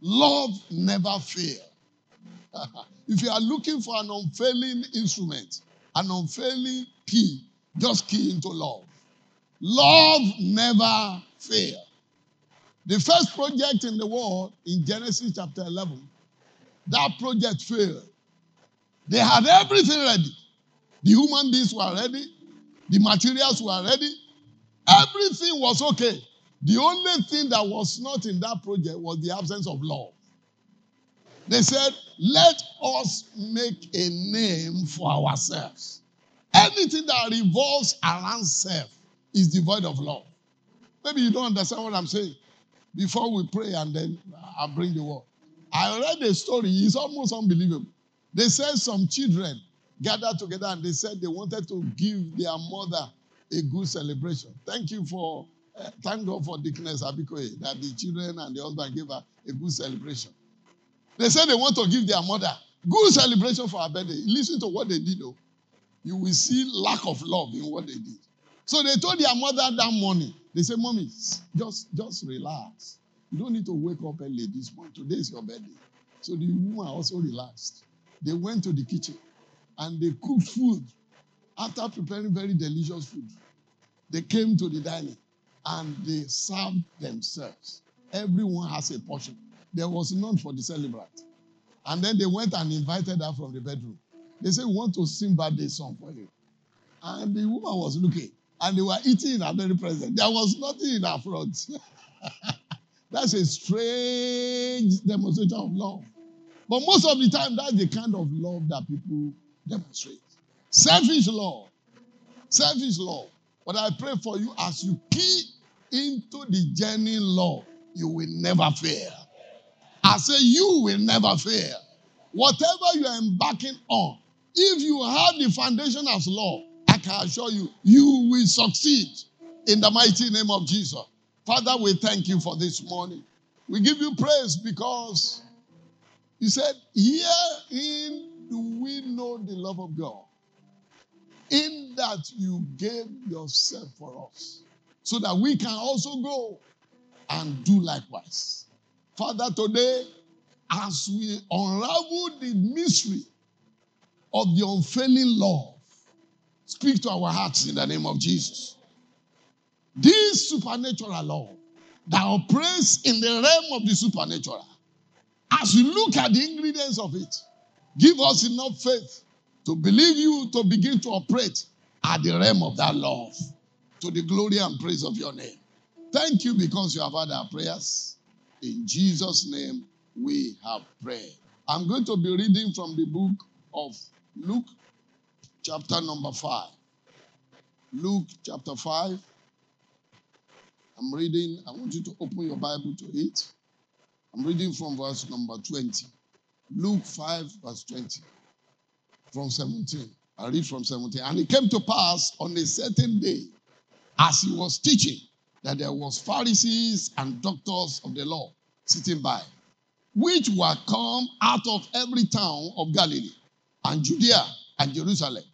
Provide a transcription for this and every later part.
Love never fails. if you are looking for an unfailing instrument, an unfailing key, just key into love. Love never fails. The first project in the world in Genesis chapter 11, that project failed. They had everything ready. The human beings were ready, the materials were ready, everything was okay. The only thing that was not in that project was the absence of love. They said, Let us make a name for ourselves. Anything that revolves around self is devoid of love. Maybe you don't understand what I'm saying. Before we pray and then I'll bring the word. I read a story, it's almost unbelievable. They said some children gathered together and they said they wanted to give their mother a good celebration. Thank you for, thank God for Deaconess Abikoye that the children and the husband gave her a good celebration. They said they want to give their mother good celebration for her birthday. Listen to what they did, though. You will see lack of love in what they did. So they told their mother that morning, they said, Mommy, just, just relax. You don't need to wake up early this morning. Today is your birthday. So the woman also relaxed. They went to the kitchen and they cooked food. After preparing very delicious food, they came to the dining and they served themselves. Everyone has a portion. There was none for the celebrant. And then they went and invited her from the bedroom. They said, We want to sing birthday song for you. And the woman was looking, and they were eating in her very presence. There was nothing in her front. That's a strange demonstration of love. But most of the time, that's the kind of love that people demonstrate. Selfish love. Selfish love. But I pray for you as you key into the genuine love, you will never fail. I say you will never fail. Whatever you are embarking on, if you have the foundation as love, I can assure you, you will succeed in the mighty name of Jesus. Father, we thank you for this morning. We give you praise because you said, Herein do we know the love of God, in that you gave yourself for us, so that we can also go and do likewise. Father, today, as we unravel the mystery of the unfailing love, speak to our hearts in the name of Jesus. This supernatural love that operates in the realm of the supernatural, as we look at the ingredients of it, give us enough faith to believe you to begin to operate at the realm of that love to the glory and praise of your name. Thank you because you have heard our prayers. In Jesus' name, we have prayed. I'm going to be reading from the book of Luke, chapter number 5. Luke, chapter 5. I'm reading, I want you to open your Bible to it. I'm reading from verse number 20. Luke 5, verse 20. From 17. I read from 17. And it came to pass on a certain day, as he was teaching, that there was Pharisees and doctors of the law sitting by, which were come out of every town of Galilee and Judea and Jerusalem,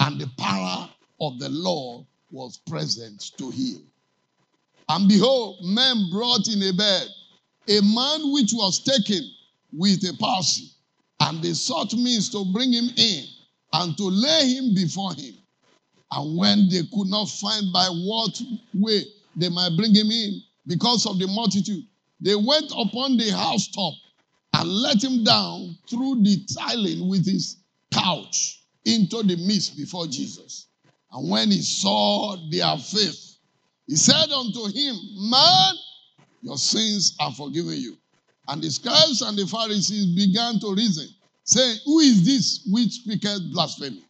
and the power of the Lord was present to heal. And behold, men brought in a bed a man which was taken with a palsy, and they sought means to bring him in and to lay him before him. And when they could not find by what way they might bring him in because of the multitude, they went upon the housetop and let him down through the tiling with his couch into the midst before Jesus. And when he saw their faith, he said unto him, Man, your sins are forgiven you. And the scribes and the Pharisees began to reason, saying, Who is this which speaketh blasphemy?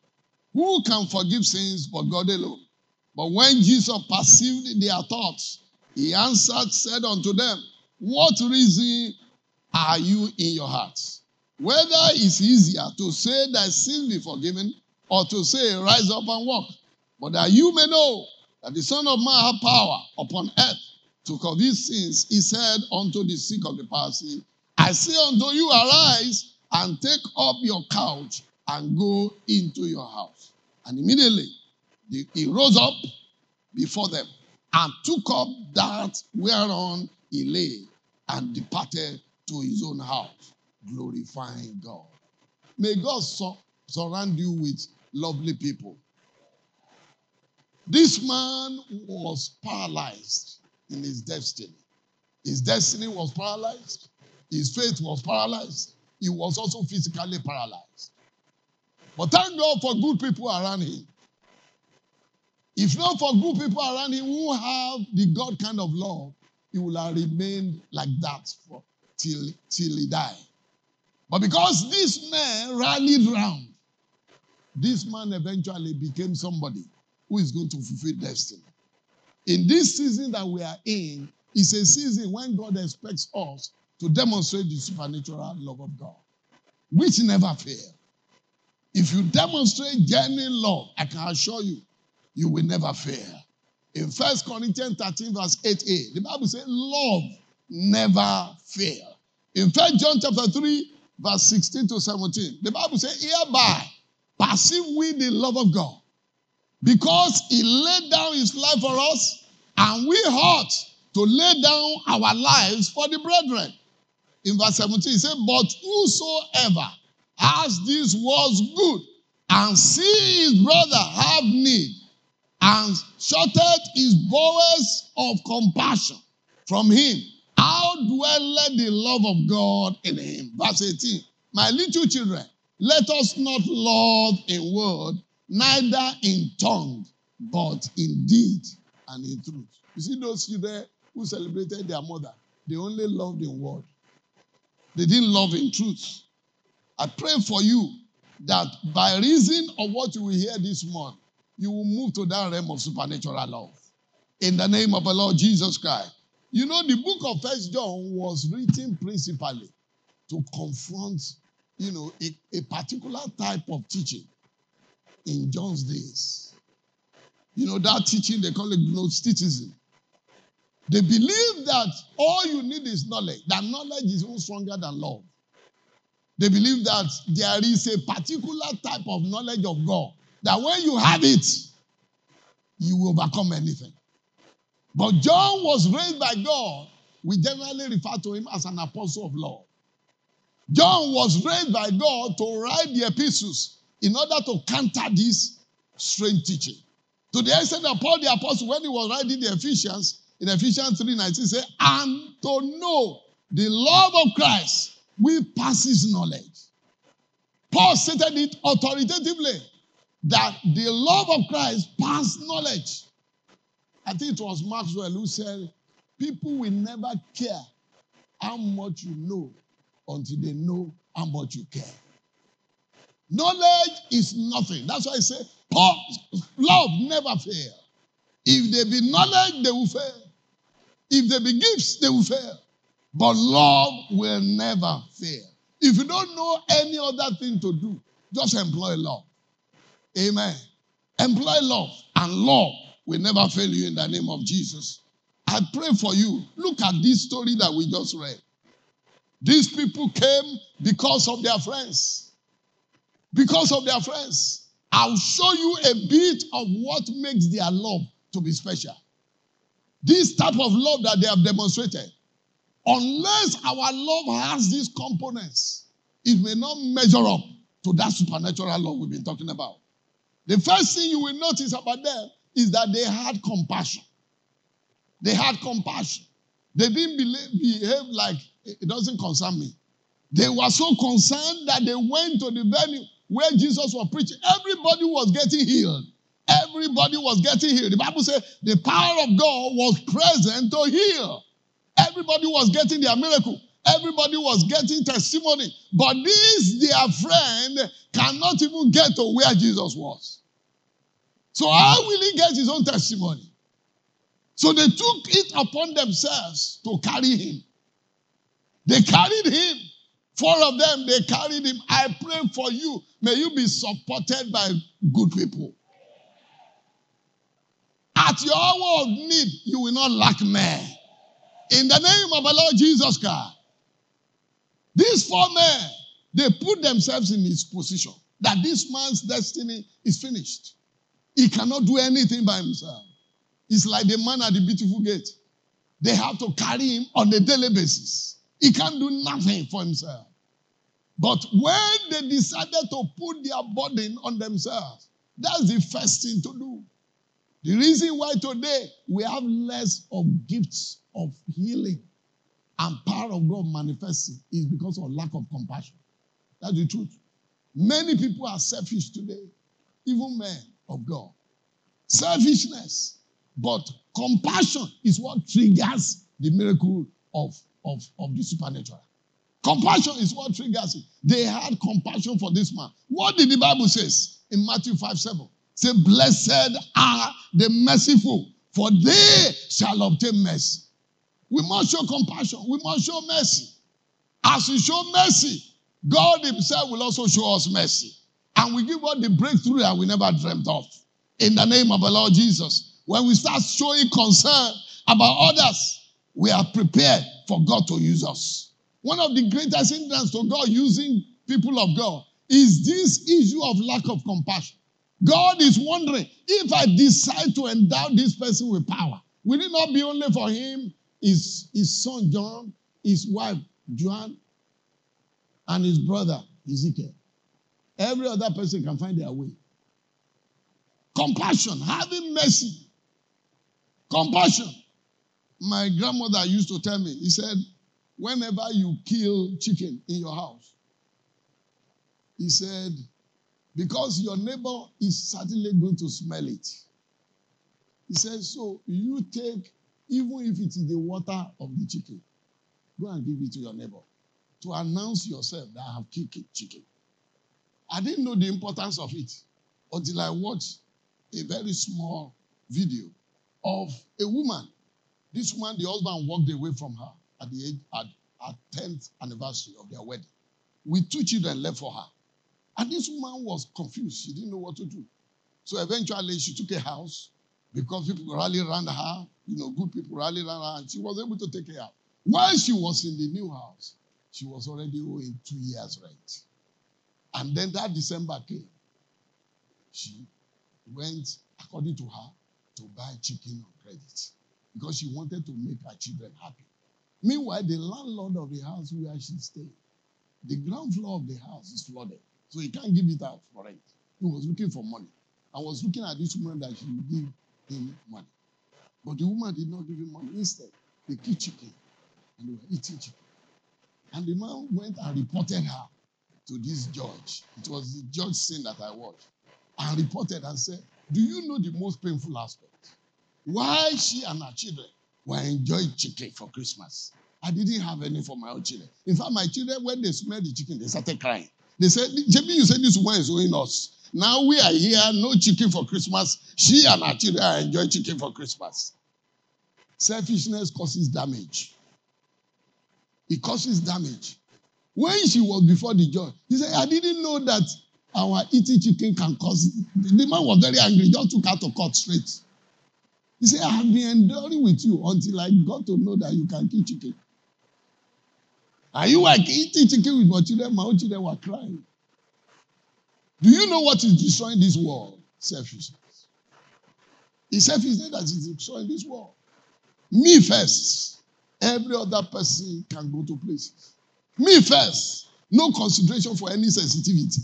Who can forgive sins but God alone? But when Jesus perceived their thoughts, he answered, said unto them, What reason are you in your hearts? Whether it's easier to say that sin be forgiven or to say, Rise up and walk. But that you may know that the Son of Man have power upon earth to forgive sins, he said unto the sick of the palsy, I say unto you, arise and take up your couch and go into your house. And immediately he rose up before them and took up that whereon he lay and departed to his own house, glorifying God. May God su- surround you with lovely people. This man was paralyzed in his destiny. His destiny was paralyzed, his faith was paralyzed, he was also physically paralyzed. But thank God for good people around him. If not for good people around him who have the God kind of love, he will have remained like that for till, till he died. But because this man rallied round, this man eventually became somebody who is going to fulfill destiny. In this season that we are in, it's a season when God expects us to demonstrate the supernatural love of God, which never fails. If you demonstrate genuine love, I can assure you, you will never fail. In 1 Corinthians 13, verse 8a, the Bible says, Love never fail. In 1 John chapter 3, verse 16 to 17, the Bible says, Hereby perceive we the love of God, because he laid down his life for us, and we ought to lay down our lives for the brethren. In verse 17, he said, But whosoever has this was good, and see his brother have need, and shutted his bowels of compassion from him, how dwelleth the love of God in him? Verse 18, My little children, let us not love in word, neither in tongue, but in deed and in truth. You see those children who celebrated their mother, they only loved in word. They didn't love in truth. I pray for you that by reason of what you will hear this month, you will move to that realm of supernatural love. In the name of the Lord Jesus Christ. You know, the book of First John was written principally to confront, you know, a, a particular type of teaching in John's days. You know, that teaching they call it Gnosticism. They believe that all you need is knowledge, that knowledge is even stronger than love. They believe that there is a particular type of knowledge of God that when you have it, you will overcome anything. But John was raised by God. We generally refer to him as an apostle of love. John was raised by God to write the epistles in order to counter this strange teaching. To the extent that Paul the apostle, when he was writing the Ephesians, in Ephesians 3 19, said, and to know the love of Christ, we passes knowledge. Paul stated it authoritatively that the love of Christ passes knowledge. I think it was Maxwell who said, People will never care how much you know until they know how much you care. Knowledge is nothing. That's why I say, love never fail. If there be knowledge, they will fail. If there be gifts, they will fail. But love will never fail. If you don't know any other thing to do, just employ love. Amen. Employ love, and love will never fail you in the name of Jesus. I pray for you. Look at this story that we just read. These people came because of their friends. Because of their friends. I'll show you a bit of what makes their love to be special. This type of love that they have demonstrated, unless our love has these components, it may not measure up to that supernatural love we've been talking about. The first thing you will notice about them is that they had compassion. They had compassion. They didn't behave like it doesn't concern me. They were so concerned that they went to the venue where Jesus was preaching. Everybody was getting healed. Everybody was getting healed. The Bible says the power of God was present to heal. Everybody was getting their miracle. Everybody was getting testimony. But this, their friend, cannot even get to where Jesus was. So, how will he get his own testimony? So, they took it upon themselves to carry him. They carried him. Four of them, they carried him. I pray for you. May you be supported by good people. At your hour of need, you will not lack men. In the name of our Lord Jesus Christ. These four men, they put themselves in his position that this man's destiny is finished. He cannot do anything by himself. It's like the man at the beautiful gate. They have to carry him on a daily basis. He can't do nothing for himself. But when they decided to put their burden on themselves, that's the first thing to do. The reason why today we have less of gifts of healing and power of God manifesting is because of lack of compassion. That's the truth. Many people are selfish today, even men of God. Selfishness, but compassion is what triggers the miracle of, of, of the supernatural. Compassion is what triggers it. They had compassion for this man. What did the Bible says in Matthew 5 7? Say, Blessed are the merciful, for they shall obtain mercy. We must show compassion. We must show mercy. As we show mercy, God Himself will also show us mercy. And we give us the breakthrough that we never dreamt of. In the name of the Lord Jesus. When we start showing concern about others, we are prepared for God to use us. One of the greatest hindrances to God using people of God is this issue of lack of compassion. God is wondering if I decide to endow this person with power, will it not be only for him, his, his son John, his wife Joan, and his brother Ezekiel? Every other person can find their way. Compassion, having mercy. Compassion. My grandmother used to tell me, he said, whenever you kill chicken in your house, he said, because your neighbor is certainly going to smell it. He said, so you take, even if it is the water of the chicken, go and give it to your neighbor to announce yourself that I have killed chicken. I didn't know the importance of it until I watched a very small video of a woman. This woman, the husband walked away from her at the age at, at 10th anniversary of their wedding with two children left for her. And this woman was confused. She didn't know what to do. So eventually she took a house because people rallied around her, you know, good people rallied around her, and she was able to take care. While she was in the new house, she was already owing two years' rent. And then that December came. She went, according to her, to buy chicken on credit because she wanted to make her children happy. Meanwhile, the landlord of the house where she stayed, the ground floor of the house is flooded. So he can't give it out for rent. He was looking for money. I was looking at this woman that she would give him money. But the woman did not give him money. Instead, they killed chicken and they were eating chicken. And the man went and reported her to this judge. It was the judge scene that I watched. And reported and said, Do you know the most painful aspect? Why she and her children were enjoying chicken for Christmas. I didn't have any for my own children. In fact, my children, when they smelled the chicken, they started crying. They said, Jamie, you said this one is owing us. Now we are here, no chicken for Christmas. She and her children are enjoying chicken for Christmas. Selfishness causes damage. It causes damage. When she was before the judge, he said, I didn't know that our eating chicken can cause. The man was very angry, just took her to court straight. He said, I have been enduring with you until I got to know that you can kill chicken. Are you like eating chicken with my children? My own children were crying. Do you know what is destroying this world? Selfishness. It's selfishness that is destroying this world. Me first. Every other person can go to places. Me first. No consideration for any sensitivity.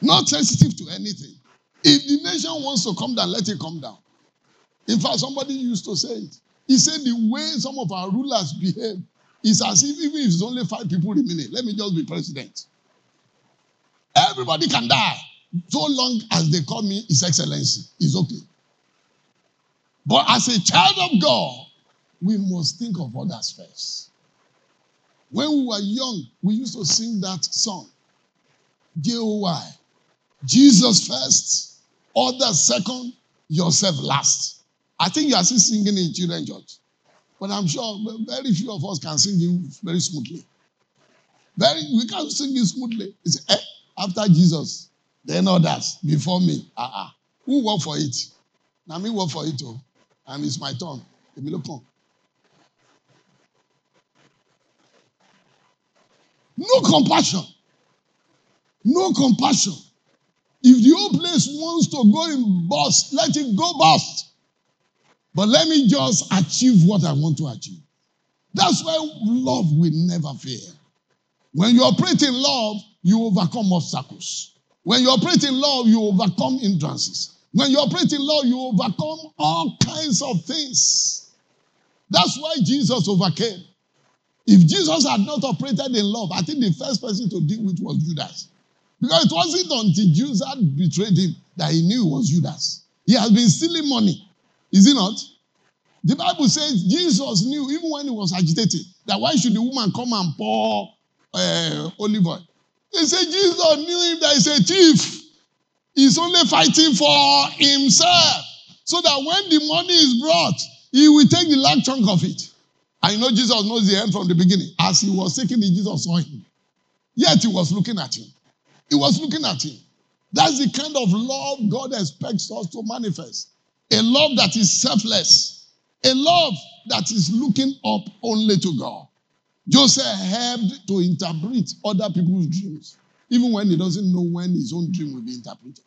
Not sensitive to anything. If the nation wants to come down, let it come down. In fact, somebody used to say it. He said the way some of our rulers behave is as if even if it's only five people remaining, let me just be president. Everybody can die. So long as they call me His Excellency, it's okay. But as a child of God, we must think of others first. When we were young, we used to sing that song. J-O-Y. Jesus first, others second, yourself last. I think you are still singing in children church. But I'm sure very few of us can sing it very smoothly. Very, we can sing it smoothly. It's eh, after Jesus, then others before me. Uh-uh. Who work for it? Now me work for it too. And it's my turn. No compassion. No compassion. If the whole place wants to go in bust, let it go bust. But let me just achieve what I want to achieve. That's why love will never fail. When you operate in love, you overcome obstacles. When you operate in love, you overcome hindrances. When you operate in love, you overcome all kinds of things. That's why Jesus overcame. If Jesus had not operated in love, I think the first person to deal with was Judas. Because it wasn't until Judas betrayed him that he knew it was Judas. He has been stealing money. Is he not? The Bible says Jesus knew, even when he was agitated, that why should the woman come and pour uh, olive oil? He said Jesus knew him that he's a thief. He's only fighting for himself. So that when the money is brought, he will take the large chunk of it. I know Jesus knows the end from the beginning. As he was taking it, Jesus saw him. Yet he was looking at him. He was looking at him. That's the kind of love God expects us to manifest. A love that is selfless. A love that is looking up only to God. Joseph helped to interpret other people's dreams, even when he doesn't know when his own dream will be interpreted.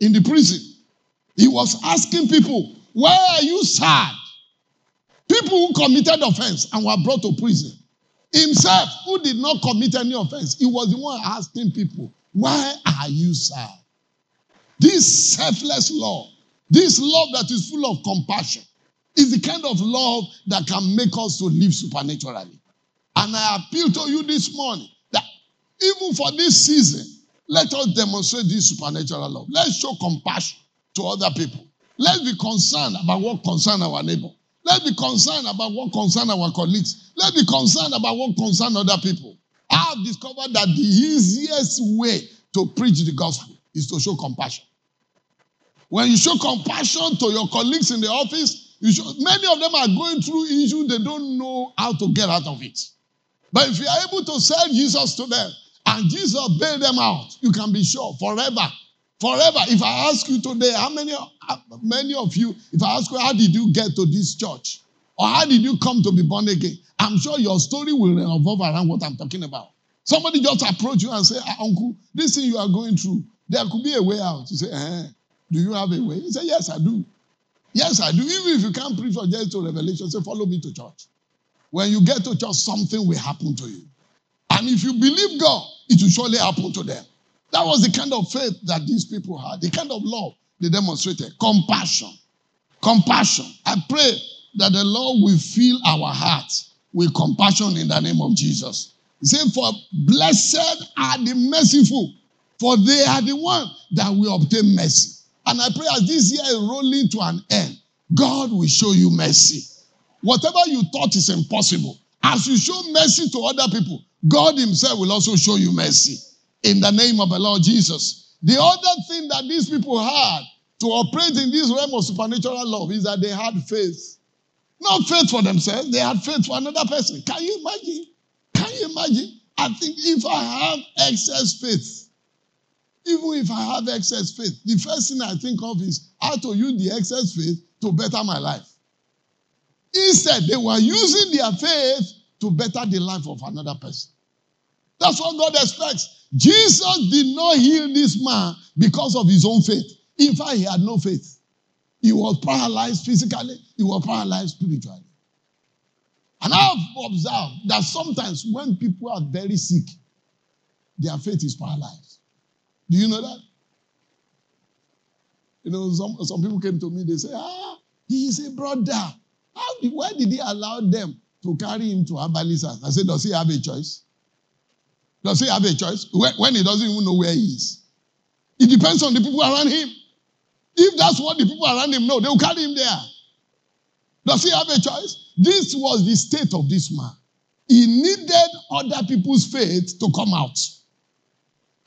In the prison, he was asking people, Why are you sad? People who committed offense and were brought to prison. Himself, who did not commit any offense, he was the one asking people, Why are you sad? This selfless love, this love that is full of compassion, is the kind of love that can make us to live supernaturally. And I appeal to you this morning that even for this season, let us demonstrate this supernatural love. Let's show compassion to other people. Let's be concerned about what concerns our neighbor. Let's be concerned about what concerns our colleagues. Let's be concerned about what concerns other people. I have discovered that the easiest way to preach the gospel is to show compassion. When you show compassion to your colleagues in the office, show, many of them are going through issues they don't know how to get out of it. But if you are able to sell Jesus to them and Jesus bail them out, you can be sure forever. Forever. If I ask you today, how many, many of you, if I ask you, how did you get to this church? Or how did you come to be born again? I'm sure your story will revolve around what I'm talking about. Somebody just approach you and say, ah, Uncle, this thing you are going through, there could be a way out. You say, eh, Do you have a way? He said, Yes, I do. Yes, I do. Even if you can't preach or just to revelation, say, Follow me to church. When you get to church, something will happen to you. And if you believe God, it will surely happen to them. That was the kind of faith that these people had, the kind of love they demonstrated. Compassion. Compassion. I pray that the Lord will fill our hearts with compassion in the name of Jesus. He said, For blessed are the merciful, for they are the ones that will obtain mercy. And I pray as this year is rolling to an end, God will show you mercy. Whatever you thought is impossible, as you show mercy to other people, God Himself will also show you mercy in the name of the Lord Jesus. The other thing that these people had to operate in this realm of supernatural love is that they had faith. Not faith for themselves, they had faith for another person. Can you imagine? Can you imagine? I think if I have excess faith, even if I have excess faith, the first thing I think of is how to use the excess faith to better my life. Instead, they were using their faith to better the life of another person. That's what God expects. Jesus did not heal this man because of his own faith. In fact, he had no faith. He was paralyzed physically, he was paralyzed spiritually. And I've observed that sometimes when people are very sick, their faith is paralyzed. Do you know that? You know, some, some people came to me, they say, ah, he is a brother. How, why did he allow them to carry him to Abalisas? I said, does he have a choice? Does he have a choice? When he doesn't even know where he is. It depends on the people around him. If that's what the people around him know, they will carry him there. Does he have a choice? This was the state of this man. He needed other people's faith to come out.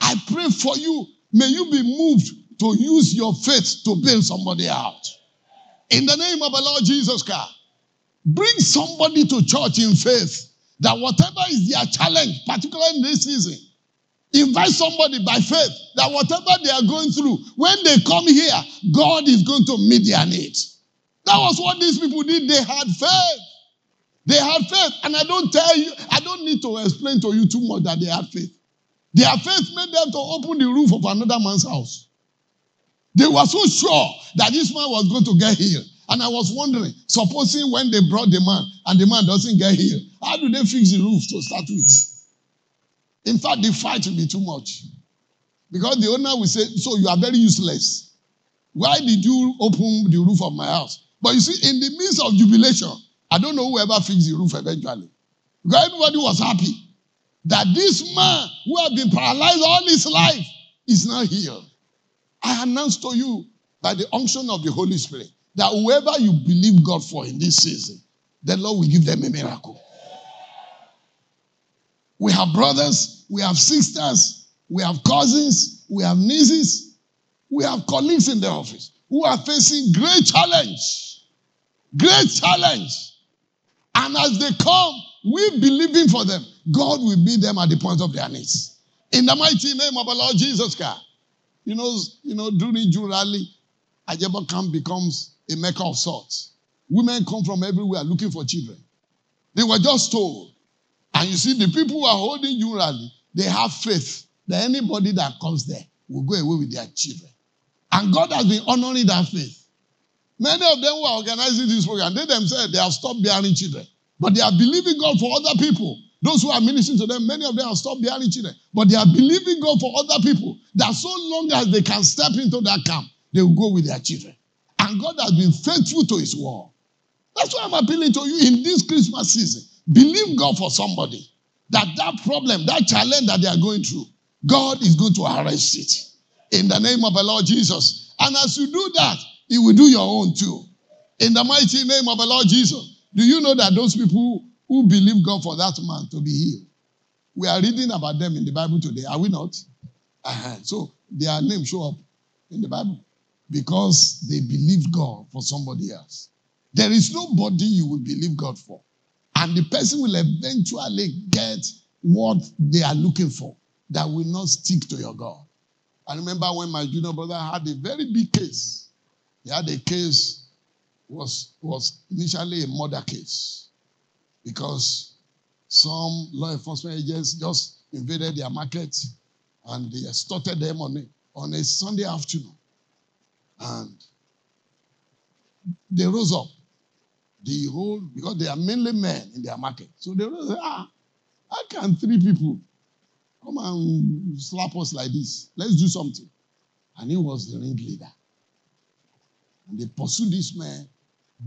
I pray for you. May you be moved to use your faith to bail somebody out. In the name of the Lord Jesus Christ. Bring somebody to church in faith that whatever is their challenge, particularly in this season, invite somebody by faith that whatever they are going through, when they come here, God is going to meet their needs. That was what these people did. They had faith. They had faith. And I don't tell you, I don't need to explain to you too much that they had faith. Their faith made them to open the roof of another man's house. They were so sure that this man was going to get healed. And I was wondering, supposing when they brought the man and the man doesn't get healed, how do they fix the roof to start with? In fact, the fight will be too much. Because the owner will say, So you are very useless. Why did you open the roof of my house? But you see, in the midst of jubilation, I don't know whoever fixed the roof eventually. Because everybody was happy that this man who had been paralyzed all his life is now healed. I announce to you by the unction of the Holy Spirit that whoever you believe God for in this season, the Lord will give them a miracle. We have brothers, we have sisters, we have cousins, we have nieces, we have colleagues in the office who are facing great challenge. Great challenge. And as they come, we believing for them. God will meet them at the point of their needs. In the mighty name of our Lord Jesus Christ. You know, you know, during June rally, Ajebo camp becomes a mecca of sorts. Women come from everywhere looking for children. They were just told. And you see, the people who are holding June rally, they have faith that anybody that comes there will go away with their children. And God has been honoring that faith. Many of them who are organizing this program, they themselves, they have stopped bearing children. But they are believing God for other people. Those who are ministering to them, many of them have stopped bearing children. But they are believing God for other people that so long as they can step into that camp, they will go with their children. And God has been faithful to his word. That's why I'm appealing to you in this Christmas season. Believe God for somebody. That that problem, that challenge that they are going through, God is going to arrest it. In the name of the Lord Jesus. And as you do that, He will do your own too. In the mighty name of the Lord Jesus. Do you know that those people who believe God for that man to be healed, we are reading about them in the Bible today, are we not? Uh-huh. So their names show up in the Bible because they believe God for somebody else. There is nobody you will believe God for. And the person will eventually get what they are looking for that will not stick to your God. I remember when my junior brother had a very big case. He had a case was was initially a murder case because some law enforcement agents just invaded their market and they extorted them on a, on a Sunday afternoon. And they rose up. The whole, because they are mainly men in their market. So they rose up, ah, how can three people come and slap us like this? Let's do something. And he was the ringleader. And they pursued this man,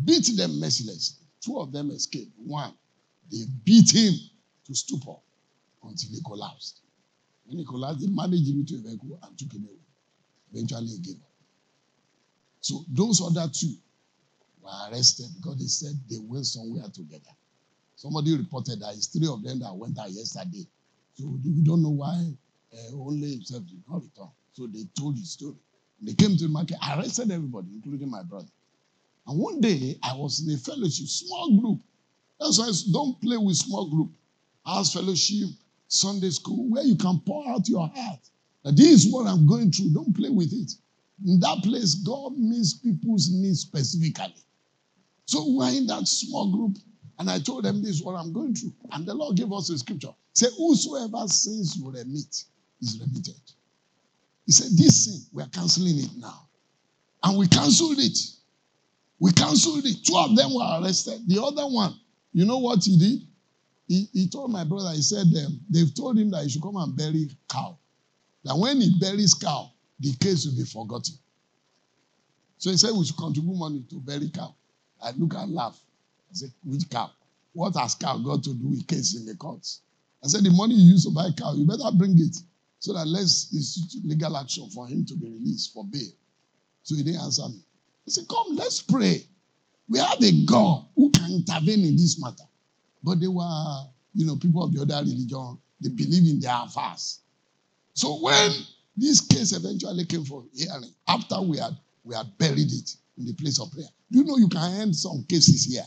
beat them mercilessly. Two of them escaped. One, they beat him to stupor until he collapsed. When he collapsed, they managed him to a and took him away. Eventually, he gave up. So those other two were arrested because they said they went somewhere together. Somebody reported that it's three of them that went out yesterday. So we don't know why uh, only himself did not return. So they told his story. They came to the market, arrested everybody, including my brother. And one day I was in a fellowship, small group. That's why don't play with small group. House fellowship, Sunday school, where you can pour out your heart. That this is what I'm going through. Don't play with it. In that place, God meets people's needs specifically. So we're in that small group, and I told them this is what I'm going through. And the Lord gave us a scripture. Say, Whosoever sins will remit is remitted. He said, This sin, we are canceling it now. And we canceled it. We canceled it. Two of them were arrested. The other one, you know what he did? He, he told my brother, he said, um, they've told him that he should come and bury cow. That when he buries cow, the case will be forgotten. So he said we should contribute money to bury cow. I look and laugh. I said, which cow? What has cow got to do with case in the courts? I said, the money you use to buy cow, you better bring it so that let's institute legal action for him to be released for bail. So he didn't answer me. He said, come, let's pray. We have a God who can intervene in this matter. But they were, you know, people of the other religion, they believe in their affairs. So when this case eventually came for hearing, after we had we had buried it in the place of prayer. Do you know you can end some cases here?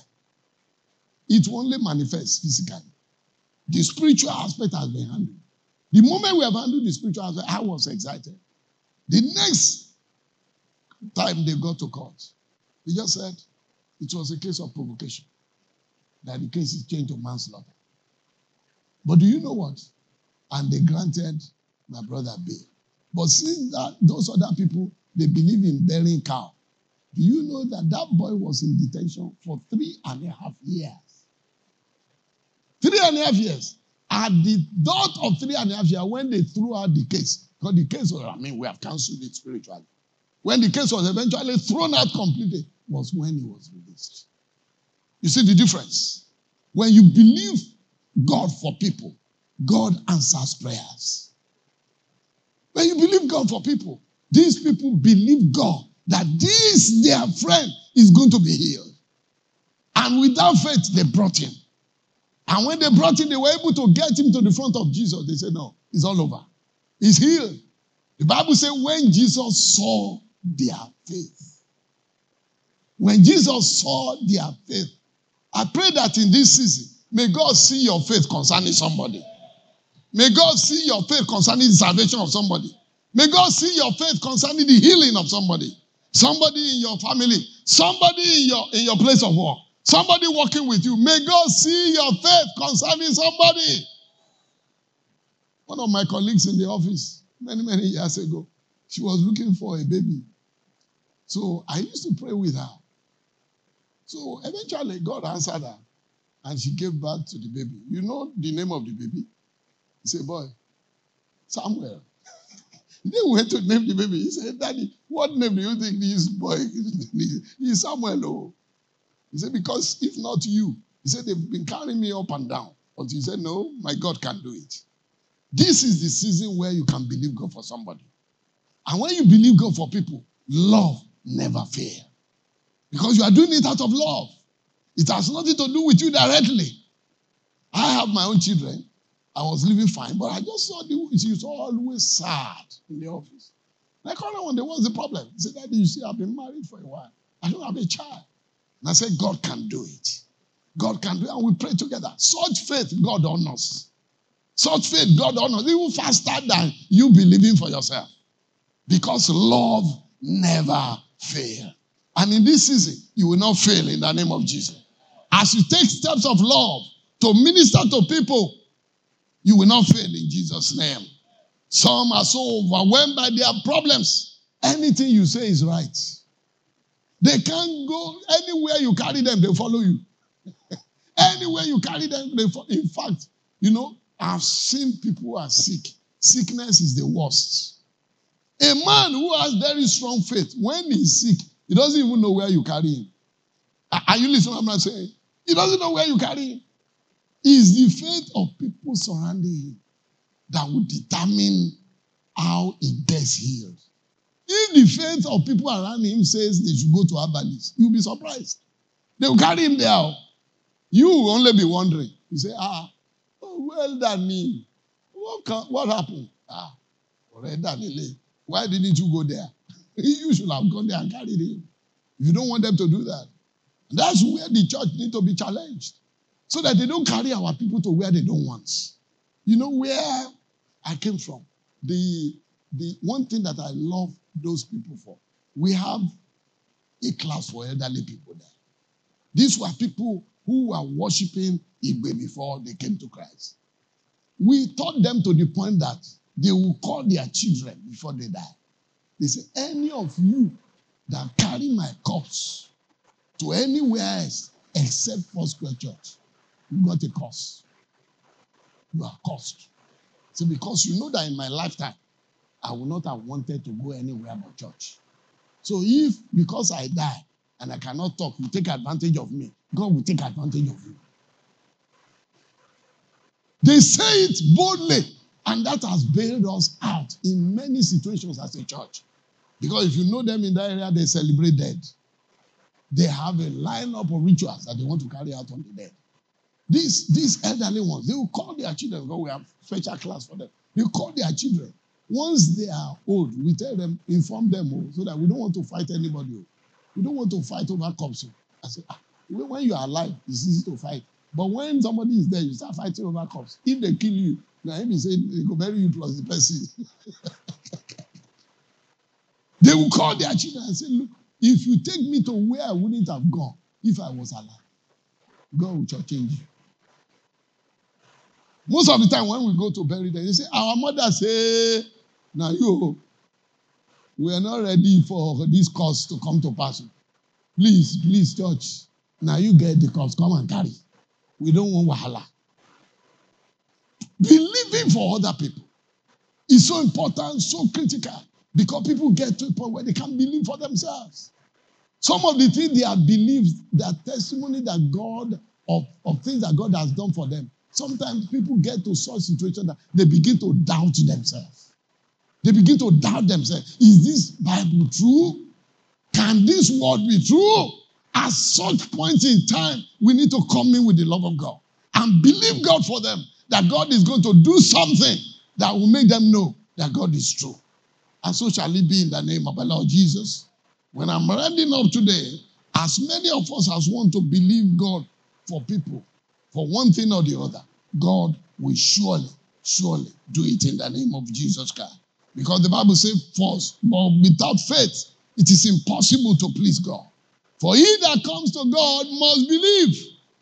It only manifests physically. The spiritual aspect has been handled. The moment we have handled the spiritual aspect, I was excited. The next time they got to court, they just said it was a case of provocation. That the case is changed to manslaughter. But do you know what? And they granted my brother bail. But since that those other people they believe in burying cow, Do you know that that boy was in detention for three and a half years? Three and a half years. At the dot of three and a half years, when they threw out the case, because the case was, I mean, we have cancelled it spiritually. When the case was eventually thrown out completely, was when he was released. You see the difference? When you believe God for people, God answers prayers. When you believe God for people, these people believe God that this, their friend, is going to be healed. And without faith, they brought him. And when they brought him, they were able to get him to the front of Jesus. They said, No, it's all over. He's healed. The Bible says, when Jesus saw their faith, when Jesus saw their faith, I pray that in this season, may God see your faith concerning somebody. May God see your faith concerning the salvation of somebody. May God see your faith concerning the healing of somebody. Somebody in your family, somebody in your, in your place of work, somebody working with you. May God see your faith concerning somebody. One of my colleagues in the office, many, many years ago, she was looking for a baby. So I used to pray with her. So eventually, God answered her and she gave birth to the baby. You know the name of the baby? He said, Boy, Samuel. They went to name the baby. He said, Daddy, what name do you think this boy is? Samuel. Oh. He said, Because if not you, he said, they've been carrying me up and down. But he said, No, my God can do it. This is the season where you can believe God for somebody. And when you believe God for people, love never fails. Because you are doing it out of love. It has nothing to do with you directly. I have my own children. I was living fine, but I just saw the she was always sad in the office. And I called her one day, what's the problem? He said, Daddy, you see, I've been married for a while. I don't have a child. And I said, God can do it. God can do it. And we pray together. Such faith, God honors. Such faith, God honors. Even faster than you believing for yourself. Because love never fails. And in this season, you will not fail in the name of Jesus. As you take steps of love to minister to people, you will not fail in Jesus' name. Some are so overwhelmed by their problems. Anything you say is right. They can't go anywhere you carry them, they follow you. anywhere you carry them, they follow. In fact, you know, I've seen people who are sick. Sickness is the worst. A man who has very strong faith, when he's sick, he doesn't even know where you carry him. Are you listening I'm saying? He doesn't know where you carry him. It's the faith of people surrounding him that will determine how he gets healed. If the faith of people around him says they should go to Abalis, you'll be surprised. They will carry him there. You will only be wondering. You say, ah, oh, well done me. What, can, what happened? Ah, why didn't you go there? you should have gone there and carried him. If you don't want them to do that. That's where the church need to be challenged so that they don't carry our people to where they don't want. You know where I came from? The, the one thing that I love those people for, we have a class for elderly people there. These were people who were worshiping Igbe before they came to Christ. We taught them to the point that they will call their children before they die. They say, Any of you that carry my corpse to anywhere else except Foursquare Church, you got a curse. You are cursed. So because you know that in my lifetime, I would not have wanted to go anywhere but church. So if because I die and I cannot talk, you take advantage of me, God will take advantage of you. They say it boldly, and that has bailed us out in many situations as a church. Because if you know them in that area, they celebrate dead. They have a lineup of rituals that they want to carry out on the dead. These, these elderly ones, they will call their children because we have special class for them. They call their children. Once they are old, we tell them, inform them oh, so that we don't want to fight anybody. Oh. We don't want to fight over cops. Oh. I say, ah, when you are alive, it's easy to fight. But when somebody is there, you start fighting over cops. If they kill you, now him say they go bury you plus the person. they will call their children and say, Look, if you take me to where I wouldn't have gone if I was alive, God will change you. Most of the time when we go to bury them, they say, Our mother say, Now you, we are not ready for this cause to come to pass. Please, please, church. Now you get the cups. Come and carry. We don't want wahala. Believing for other people is so important, so critical, because people get to a point where they can't believe for themselves. Some of the things they have believed, their testimony that God, of, of things that God has done for them, sometimes people get to such situation that they begin to doubt themselves. They begin to doubt themselves. Is this Bible true? Can this word be true? At such point in time, we need to come in with the love of God and believe God for them that God is going to do something that will make them know that God is true. And so shall it be in the name of the Lord Jesus. When I'm rounding up today, as many of us as want to believe God for people, for one thing or the other, God will surely, surely do it in the name of Jesus Christ. Because the Bible says, first, but without faith, it is impossible to please God. For he that comes to God must believe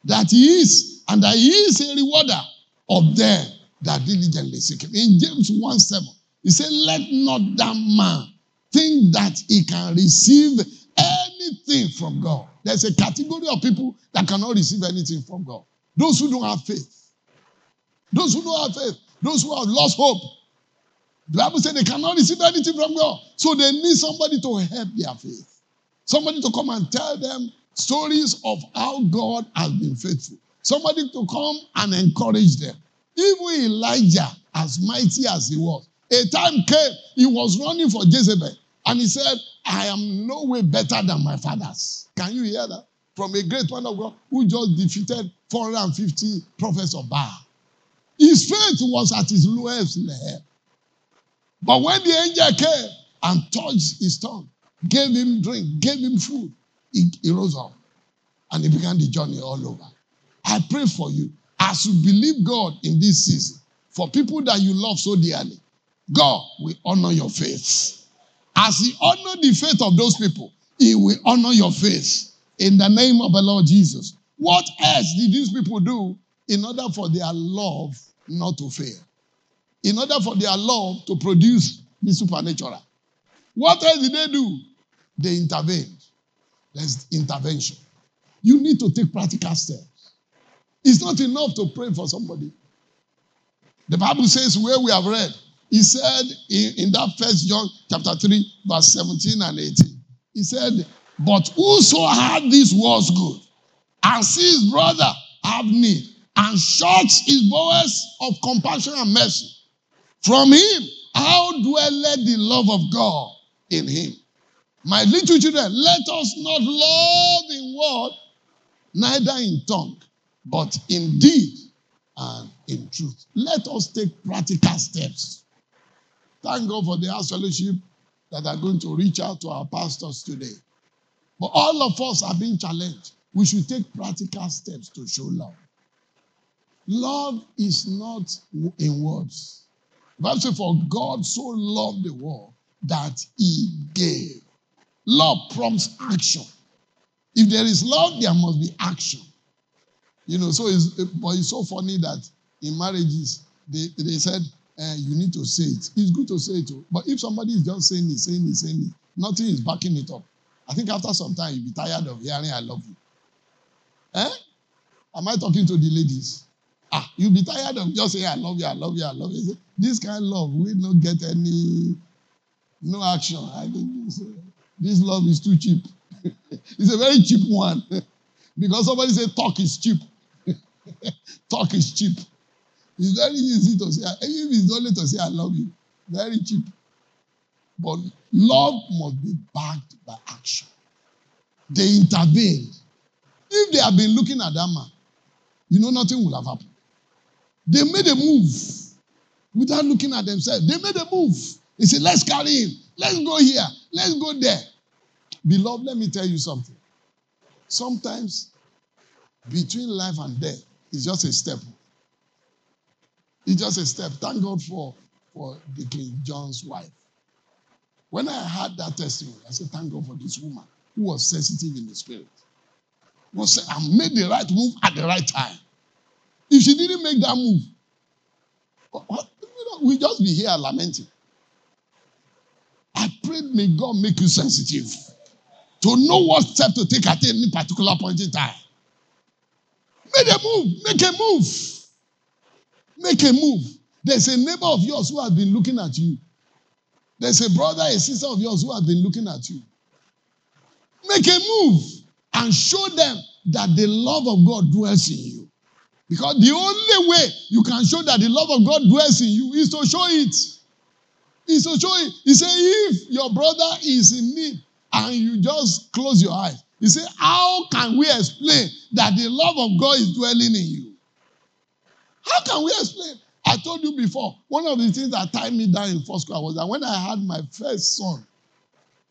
that he is, and that he is a rewarder of them that diligently seek him. In James 1 7, he said, Let not that man think that he can receive anything from God. There's a category of people that cannot receive anything from God. Those who don't have faith. Those who don't have faith. Those who have lost hope. The Bible said they cannot receive anything from God. So they need somebody to help their faith. Somebody to come and tell them stories of how God has been faithful. Somebody to come and encourage them. Even Elijah, as mighty as he was, a time came, he was running for Jezebel. And he said, I am no way better than my fathers. Can you hear that? From a great man of God who just defeated 450 prophets of Baal. His faith was at his lowest level. But when the angel came and touched his tongue, gave him drink, gave him food, he, he rose up and he began the journey all over. I pray for you as you believe God in this season, for people that you love so dearly, God will honor your faith. As He honored the faith of those people, He will honor your faith in the name of the Lord Jesus. What else did these people do in order for their love not to fail? In order for their love to produce the supernatural. What else did they do? They intervened. There's intervention. You need to take practical steps. It's not enough to pray for somebody. The Bible says where we have read, he said in, in that first John chapter 3, verse 17 and 18, he said, But whoso had these words good, and sees his brother have need, and shuts his bowels of compassion and mercy, from him, how dwelleth the love of God in him? My little children, let us not love in word, neither in tongue, but in deed and in truth. Let us take practical steps. Thank God for the house fellowship that are going to reach out to our pastors today. But all of us are being challenged. We should take practical steps to show love. Love is not in words. Bible says, For God so loved the world that he gave. Love prompts action. If there is love, there must be action. You know, so it's, but it's so funny that in marriages, they, they said, uh, you need to say it. It's good to say it, too. but if somebody is just saying it, saying it, saying it, nothing is backing it up. I think after some time, you'll be tired of hearing, I love you. Eh? Am I talking to the ladies? Ah, you'll be tired of just saying, I love you, I love you, I love you. This kind of love, we don't get any, no action. I think uh, this love is too cheap. it's a very cheap one. because somebody said talk is cheap. Talk is cheap. It's very easy to say, even if it's only to say, I love you, very cheap. But love must be backed by action. They intervened. If they had been looking at that man, you know, nothing would have happened. They made a move without looking at themselves. They made a move. They said, Let's carry him. Let's go here. Let's go there. Beloved, let me tell you something. Sometimes between life and death is just a step. It's just a step. Thank God for, for the King John's wife. When I heard that testimony, I said, Thank God for this woman who was sensitive in the spirit. Was and made the right move at the right time. If she didn't make that move, what, we just be here lamenting. May God make you sensitive to know what step to take at any particular point in time. Make a move. Make a move. Make a move. There's a neighbor of yours who has been looking at you. There's a brother, a sister of yours who has been looking at you. Make a move and show them that the love of God dwells in you. Because the only way you can show that the love of God dwells in you is to show it. Is to show. He said, if your brother is in need and you just close your eyes, he said, how can we explain that the love of God is dwelling in you? How can we explain? I told you before, one of the things that tied me down in first school was that when I had my first son,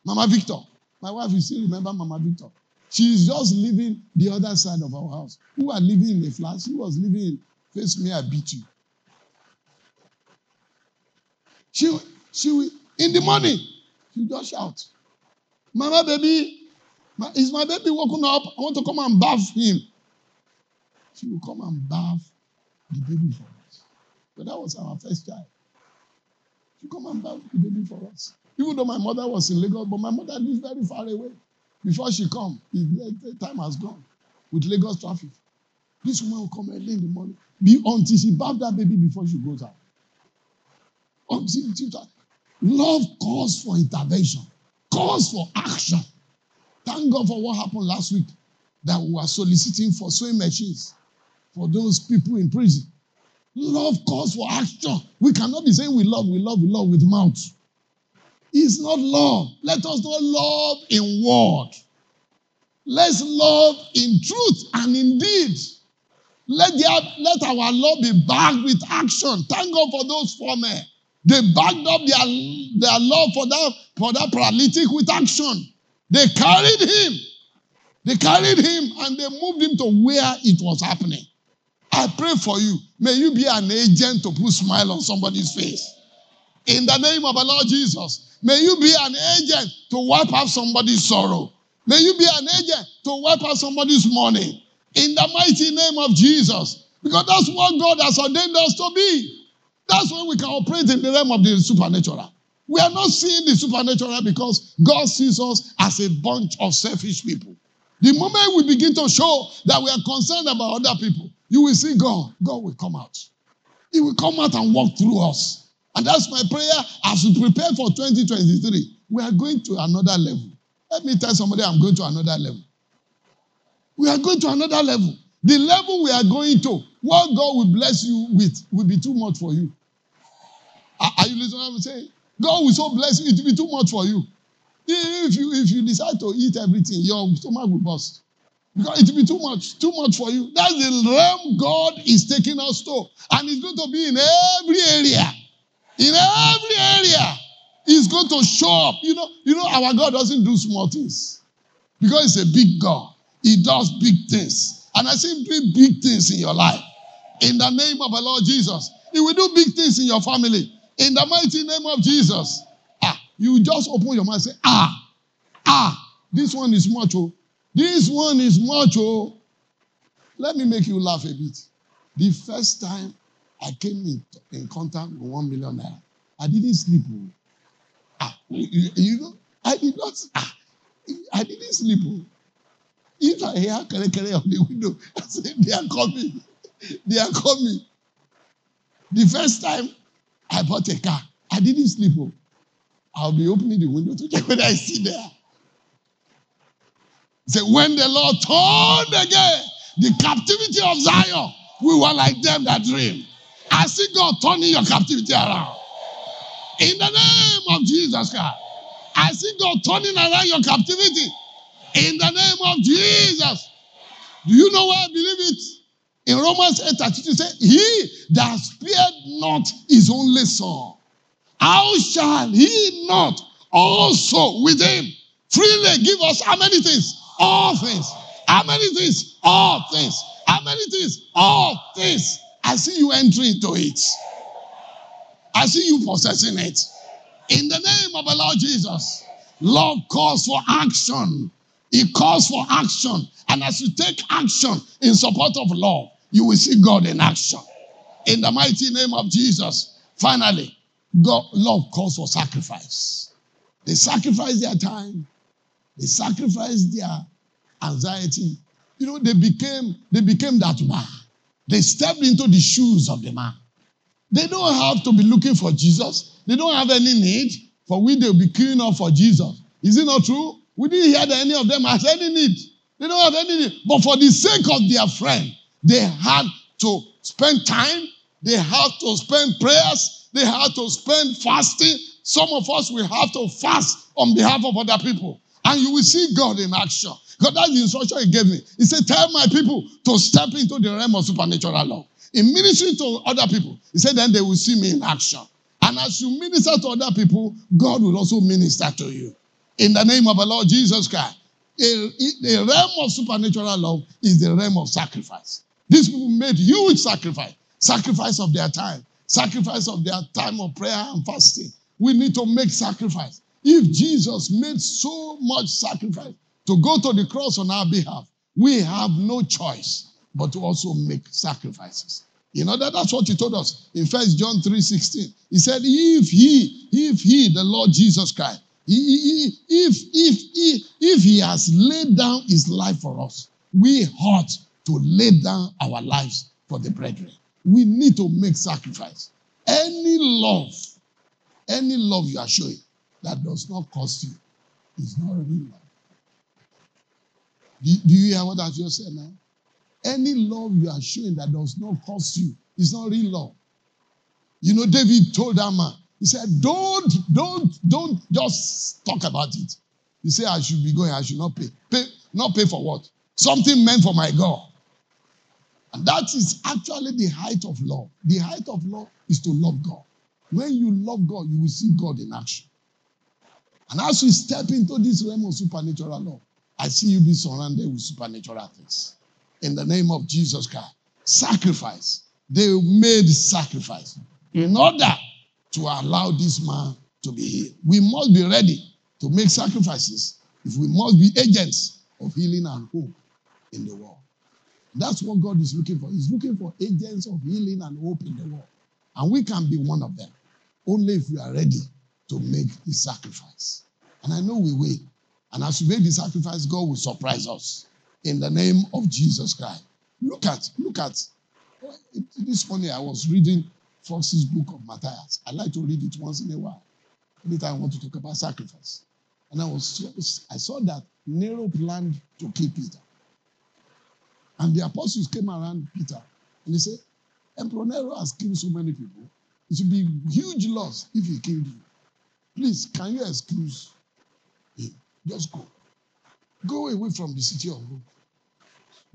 Mama Victor, my wife, you still remember Mama Victor? She's just living the other side of our house. Who are living in a flat? She was living in face me, I beat you. She, she, in the morning, she just shout, Mama, baby, is my baby woken up? I want to come and bath him. She will come and bath the baby for us. But that was our first child. She come and bath the baby for us. Even though my mother was in Lagos, but my mother lives very far away. Before she come, the time has gone with Lagos traffic. This woman will come early in the morning be, until she bath that baby before she goes out. Until, until love calls for intervention, calls for action. Thank God for what happened last week that we were soliciting for sewing machines for those people in prison. Love calls for action. We cannot be saying we love, we love, we love with mouth is not love. Let us not love in word. Let's love in truth and in deed. Let, their, let our love be backed with action. Thank God for those four men. They backed up their, their love for that, for that paralytic with action. They carried him. They carried him and they moved him to where it was happening. I pray for you. May you be an agent to put smile on somebody's face. In the name of the Lord Jesus. May you be an agent to wipe out somebody's sorrow. May you be an agent to wipe out somebody's money. In the mighty name of Jesus. Because that's what God has ordained us to be. That's when we can operate in the realm of the supernatural. We are not seeing the supernatural because God sees us as a bunch of selfish people. The moment we begin to show that we are concerned about other people, you will see God. God will come out. He will come out and walk through us. And that's my prayer as we prepare for 2023. We are going to another level. Let me tell somebody I'm going to another level. We are going to another level. The level we are going to, what God will bless you with, will be too much for you. Are, you listening to what I'm saying? God will so bless you, it will be too much for you. If you if you decide to eat everything, your stomach will burst. Because it will be too much, too much for you. That's the realm God is taking us to. And it's going to be in every area. In every area, He's going to show up. You know, you know, our God doesn't do small things because He's a big God. He does big things. And I see big, big things in your life. In the name of the Lord Jesus. He will do big things in your family. In the mighty name of Jesus. Ah, you just open your mouth and say, ah, ah, this one is much, oh. This one is much, oh. Let me make you laugh a bit. The first time I came in, in contact with one million naira. I didn't sleep. Oh. Ah, you, you know, I did not. Ah, I didn't sleep. If I hear kere kere on the window, I say they are coming. They are coming. The first time I bought a car, I didn't sleep. Oh. I'll be opening the window to check whether I see there. Say, when the Lord turned again the captivity of Zion, we were like them that dream. I see God turning your captivity around. In the name of Jesus Christ. I see God turning around your captivity. In the name of Jesus. Do you know why I believe it? In Romans 8 32 say, He that spared not his only son, how shall he not also with him freely give us how many things? All things. How many things? All things. How many things? All things. I see you entering into it. I see you possessing it. In the name of the Lord Jesus, love calls for action. It calls for action. And as you take action in support of love, you will see God in action. In the mighty name of Jesus. Finally, God, love calls for sacrifice. They sacrifice their time. They sacrifice their anxiety. You know, they became they became that man. They stepped into the shoes of the man. They don't have to be looking for Jesus. They don't have any need for we they'll be queuing up for Jesus. Is it not true? We didn't hear that any of them has any need. They don't have any need. But for the sake of their friend, they had to spend time. They had to spend prayers. They had to spend fasting. Some of us will have to fast on behalf of other people. And you will see God in action. Because that's the instruction he gave me. He said, Tell my people to step into the realm of supernatural love. In ministering to other people, he said, Then they will see me in action. And as you minister to other people, God will also minister to you. In the name of the Lord Jesus Christ. The realm of supernatural love is the realm of sacrifice. These people made huge sacrifice, sacrifice of their time, sacrifice of their time of prayer and fasting. We need to make sacrifice. If Jesus made so much sacrifice to go to the cross on our behalf, we have no choice but to also make sacrifices. You know that that's what he told us in First John 3:16. He said, if he, if he, the Lord Jesus Christ, if, if, if, if he has laid down his life for us, we ought to lay down our lives for the brethren. We need to make sacrifice. Any love, any love you are showing that does not cost you is not real love. Do, do you hear what I just said now? Any love you are showing that does not cost you is not real love. You know, David told that man, he said, Don't, don't, don't just talk about it. He said, I should be going, I should not pay. Pay, not pay for what? Something meant for my God. And that is actually the height of love. The height of love is to love God. When you love God, you will see God in action. And as we step into this realm of supernatural love, I see you be surrounded with supernatural things. In the name of Jesus Christ. Sacrifice. They made sacrifice in order to allow this man to be healed. We must be ready to make sacrifices if we must be agents of healing and hope in the world. That's what God is looking for. He's looking for agents of healing and hope in the world. And we can be one of them only if we are ready to make the sacrifice. And I know we will. And as we make the sacrifice, God will surprise us in the name of Jesus Christ. Look at, look at. This morning I was reading Foxe's book of Martyrs. I like to read it once in a while. Anytime I want to talk about sacrifice. And I was I saw that Nero planned to kill Peter. And the apostles came around Peter and they said, Emperor Nero has killed so many people. It would be huge loss if he killed you. Please, can you excuse him? Just go. Go away from the city of Rome.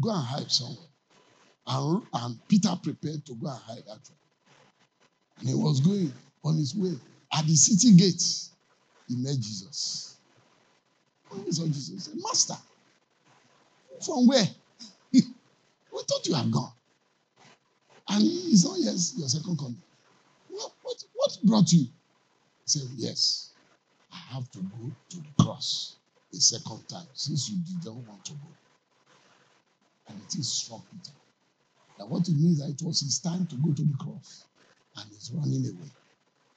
Go and hide somewhere. And, and Peter prepared to go and hide actually. And he was going on his way. At the city gate, he met Jesus. He saw Jesus, he said, Master, from where? we thought you had gone. And he said, Yes, your second coming. What, what, what brought you? He said, Yes, I have to go to the cross a second time since you didn't want to go. And it is struck Peter. That what it means that it was his time to go to the cross and he's running away.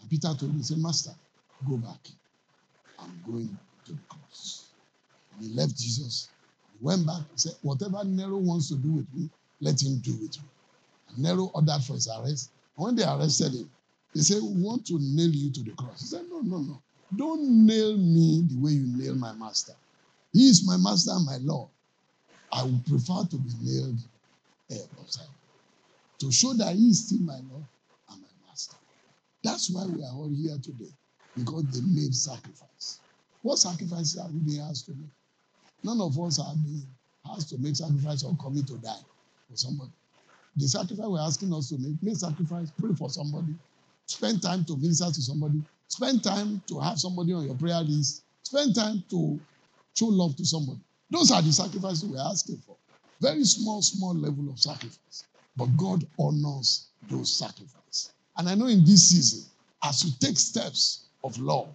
And Peter told him, he said, Master, go back. I'm going to the cross. And he left Jesus. He went back. He said, Whatever Nero wants to do with me, let him do with me. And Nero ordered for his arrest. And when they arrested him, they said, We want to nail you to the cross. He said, No, no, no. Don't nail me the way you nail my master. He is my master and my Lord. I would prefer to be nailed upside to show that he is still my Lord. That's why we are all here today because they made sacrifice. What sacrifices are we being asked to make? None of us are being asked to make sacrifice or coming to die for somebody. The sacrifice we're asking us to make, make sacrifice, pray for somebody, spend time to minister to somebody, spend time to have somebody on your prayer list, spend time to show love to somebody. Those are the sacrifices we're asking for. Very small, small level of sacrifice. But God honors those sacrifices. And I know in this season, as you take steps of love,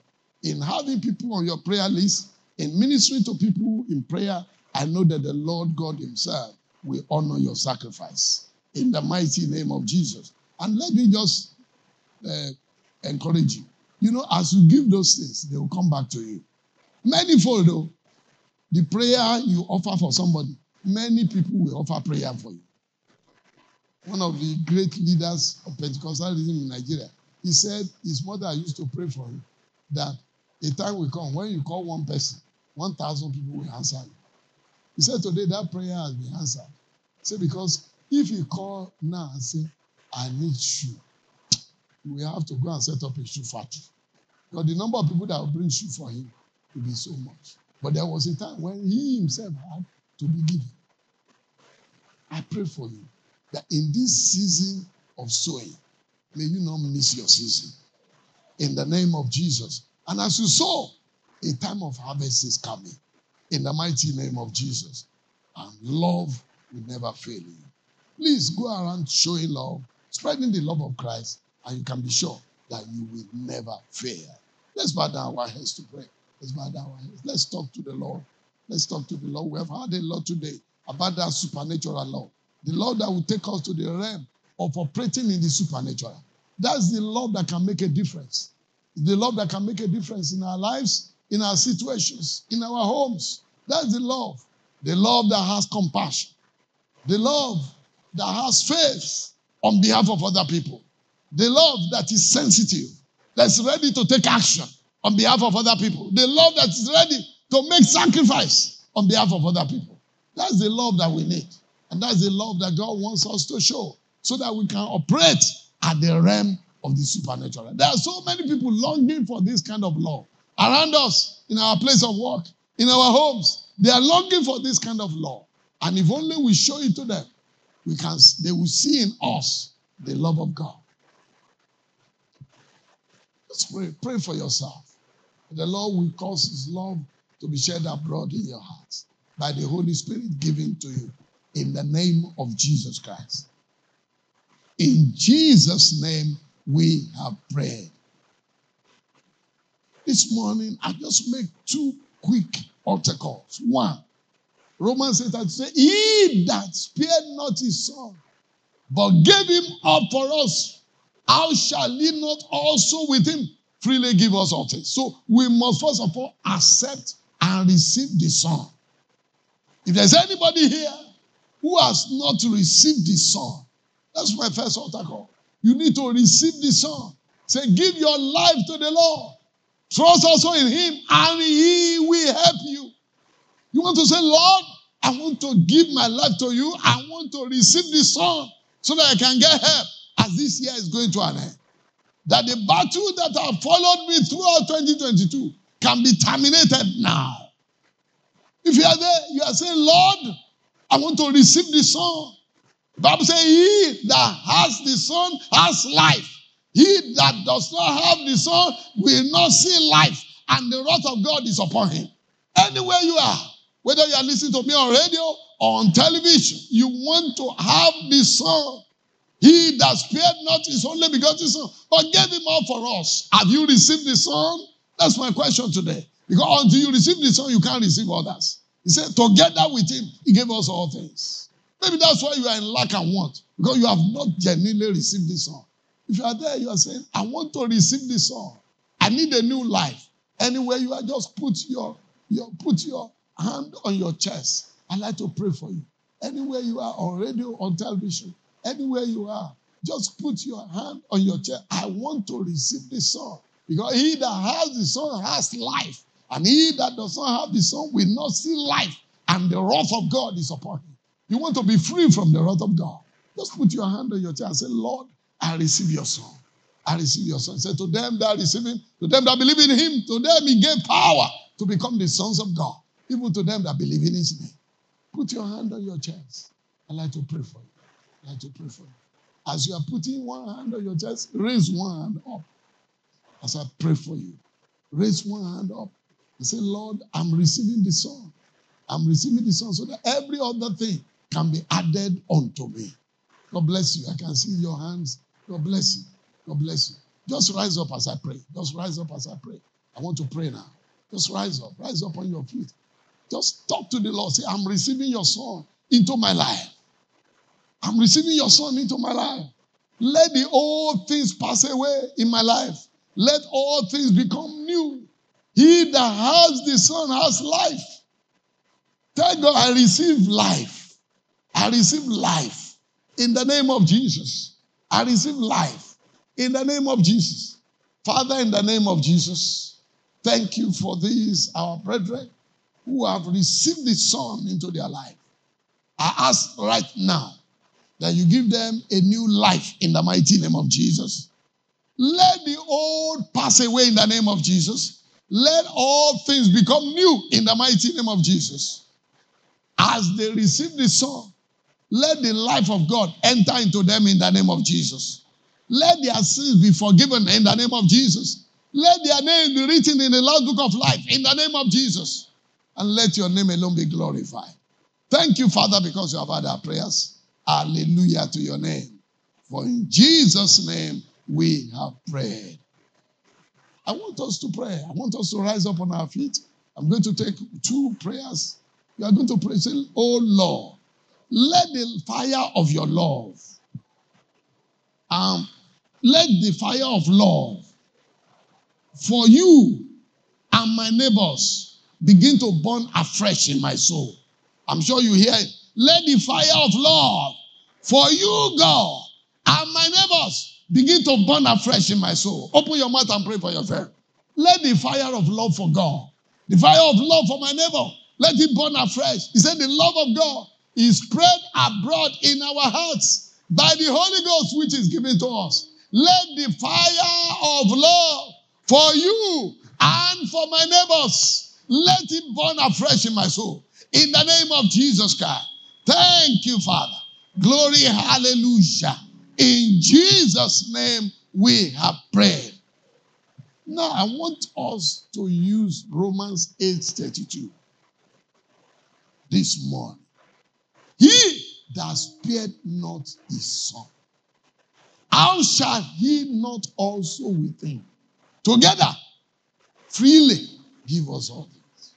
in having people on your prayer list, in ministering to people in prayer, I know that the Lord God Himself will honor your sacrifice in the mighty name of Jesus. And let me just uh, encourage you. You know, as you give those things, they will come back to you. Manifold, though. the prayer you offer for somebody, many people will offer prayer for you. One of the great leaders of Pentecostalism in Nigeria, he said his mother used to pray for him that a time will come when you call one person, 1,000 people will answer you. He said today that prayer has been answered. Said because if you call now and say, I need shoe, we have to go and set up a shoe factory. Because the number of people that will bring shoe for him will be so much. But there was a time when he himself had to be given. I pray for you that in this season of sowing, may you not miss your season. In the name of Jesus. And as you sow, a time of harvest is coming. In the mighty name of Jesus. And love will never fail you. Please go around showing love, spreading the love of Christ, and you can be sure that you will never fail. Let's bow down our heads to pray. Let's bow down our heads. Let's talk to the Lord. Let's talk to the Lord. We have heard a lot today about that supernatural love. The love that will take us to the realm of operating in the supernatural. That's the love that can make a difference. The love that can make a difference in our lives, in our situations, in our homes. That's the love. The love that has compassion. The love that has faith on behalf of other people. The love that is sensitive, that's ready to take action on behalf of other people. The love that is ready to make sacrifice on behalf of other people. That's the love that we need. And that's the love that God wants us to show so that we can operate at the realm of the supernatural. There are so many people longing for this kind of love around us, in our place of work, in our homes. They are longing for this kind of love. And if only we show it to them, we can they will see in us the love of God. Let's pray. Pray for yourself. The Lord will cause his love to be shed abroad in your hearts by the Holy Spirit given to you in the name of Jesus Christ. In Jesus' name, we have prayed. This morning, I just make two quick altar calls. One, Romans 8 and say, He that spared not his son, but gave him up for us, how shall he not also with him freely give us all things? So we must first of all accept and receive the son. If there's anybody here who has not received the son, that's my first altar call. You need to receive the son. Say, give your life to the Lord. Trust also in him, and he will help you. You want to say, Lord, I want to give my life to you. I want to receive this song so that I can get help as this year is going to an end. That the battle that have followed me throughout 2022 can be terminated now. If you are there, you are saying, Lord, I want to receive. The Bible says, He that has the Son has life. He that does not have the Son will not see life, and the wrath of God is upon him. Anywhere you are, whether you are listening to me on radio or on television, you want to have the Son. He that spared not his only begotten Son, but gave him up for us. Have you received the Son? That's my question today. Because until you receive the Son, you can't receive others. He said, together with him, he gave us all things. Maybe that's why you are in lack and want, because you have not genuinely received this Son. If you are there, you are saying, I want to receive this Son. I need a new life. Anywhere you are, just put your, your put your hand on your chest. I'd like to pray for you. Anywhere you are, on radio, on television, anywhere you are, just put your hand on your chest. I want to receive this Son. Because he that has the Son has life. And he that does not have the Son will not see life. And the wrath of God is upon him. You want to be free from the wrath of God. Just put your hand on your chest and say, Lord, I receive your Son. I receive your Son. Say to them that receive him, to them that believe in him, to them he gave power to become the sons of God even to them that believe in his name. Put your hand on your chest. I'd like to pray for you. I'd like to pray for you. As you are putting one hand on your chest, raise one hand up. As I pray for you, raise one hand up and say, Lord, I'm receiving the Son. I'm receiving the Son so that every other thing can be added unto me. God bless you. I can see your hands. God bless you. God bless you. Just rise up as I pray. Just rise up as I pray. I want to pray now. Just rise up. Rise up on your feet. Just talk to the Lord. Say, I'm receiving your son into my life. I'm receiving your son into my life. Let the old things pass away in my life. Let all things become new. He that has the son has life. Thank God, I receive life. I receive life in the name of Jesus. I receive life in the name of Jesus. Father, in the name of Jesus, thank you for these, our brethren, who have received the Son into their life. I ask right now that you give them a new life in the mighty name of Jesus. Let the old pass away in the name of Jesus. Let all things become new in the mighty name of Jesus. As they receive the Son, let the life of God enter into them in the name of Jesus. Let their sins be forgiven in the name of Jesus. Let their name be written in the Lamb's Book of Life in the name of Jesus. And let your name alone be glorified. Thank you, Father, because you have heard our prayers. Hallelujah to your name. For in Jesus' name we have prayed. I want us to pray. I want us to rise up on our feet. I'm going to take two prayers. You are going to pray, say, Oh Lord, let the fire of your love, um, let the fire of love for you and my neighbors begin to burn afresh in my soul. I'm sure you hear it. Let the fire of love for you, God, and my neighbors begin to burn afresh in my soul. Open your mouth and pray for yourself. Let the fire of love for God, the fire of love for my neighbor, let it burn afresh. He said, The love of God is spread abroad in our hearts by the Holy Ghost, which is given to us. Let the fire of love for you and for my neighbors, let it burn afresh in my soul. In the name of Jesus Christ. Thank you, Father. Glory, hallelujah. In Jesus' name we have prayed. Now I want us to use Romans 8:32 this morning. He that spared not his son, how shall he not also with him together freely give us all things?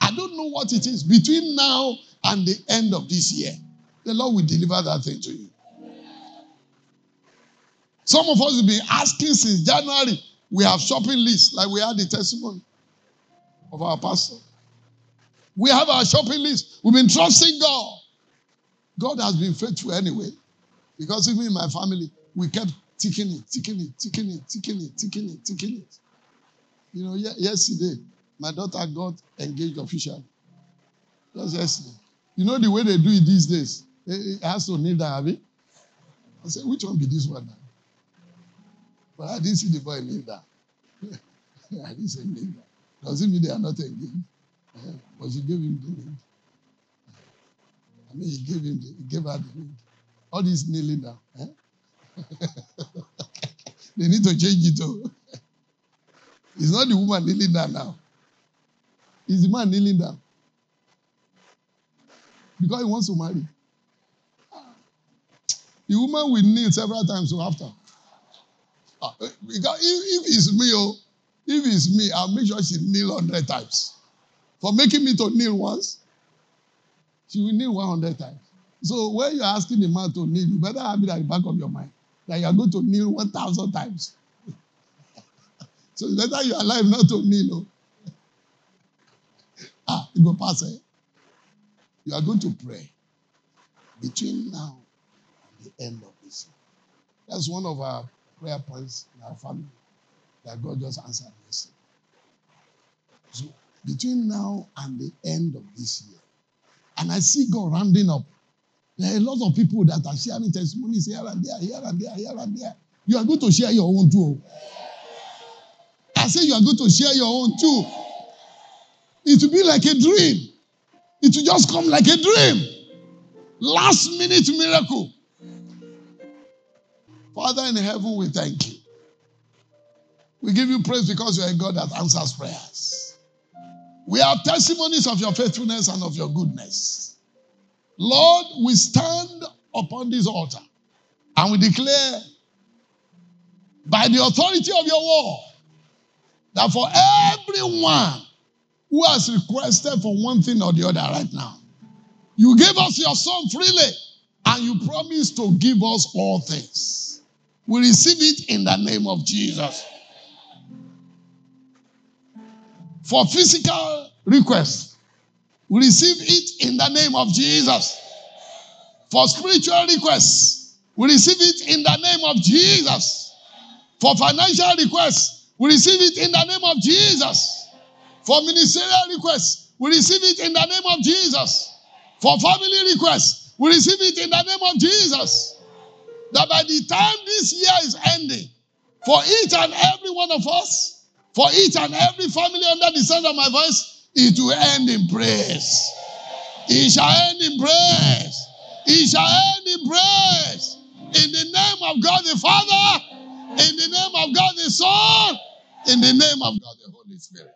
I don't know what it is between now and the end of this year. The Lord will deliver that thing to you. Some of us have been asking since January. We have shopping lists, like we had the testimony of our pastor. We have our shopping list. We've been trusting God. God has been faithful anyway. Because even in my family, we kept ticking it, ticking it, ticking it, ticking it, ticking it, ticking it. You know, yesterday, my daughter got engaged officially. Just yesterday. You know the way they do it these days? It has to kneel down, have it? I said, which one be this one now? But I didn't see the boy down. I didn't say kneel down. Does it mean they are not engaged? Yeah. But she gave him the ring. I mean, he gave him the, he gave her the ring. All this kneeling down. Eh? they need to change it too. It's not the woman kneeling down now. It's the man kneeling down. Because he wants to marry. The woman will kneel several times after. Because if, it's me, oh, if it's me, I'll make sure she kneel 100 times. For making me to kneel once, she will kneel 100 times. So when you're asking the man to kneel, you better have it at the back of your mind that you are going to kneel 1,000 times. so it's better you are alive not to kneel. Oh. Ah, it will pass. Eh? You are going to pray between now and the end of this. That's one of our prayer points in our family that God just answered yesterday. So between now and the end of this year, and I see God rounding up. There are a lot of people that are sharing testimonies here and there, here and there, here and there. You are going to share your own too. I say you are going to share your own too. It will be like a dream. It will just come like a dream. Last minute miracle. Father in heaven, we thank you. We give you praise because you are a God that answers prayers. We have testimonies of your faithfulness and of your goodness. Lord, we stand upon this altar and we declare by the authority of your word that for everyone who has requested for one thing or the other right now, you gave us your son freely and you promise to give us all things. We receive it in the name of Jesus. For physical requests, we receive it in the name of Jesus. For spiritual requests, we receive it in the name of Jesus. For financial requests, we receive it in the name of Jesus. For ministerial requests, we receive it in the name of Jesus. For family requests, we receive it in the name of Jesus. That by the time this year is ending, for each and every one of us, for each and every family under the sound of my voice, it will end in praise. It shall end in praise. It shall end in praise. In the name of God the Father, in the name of God the Son, in the name of God the Holy Spirit.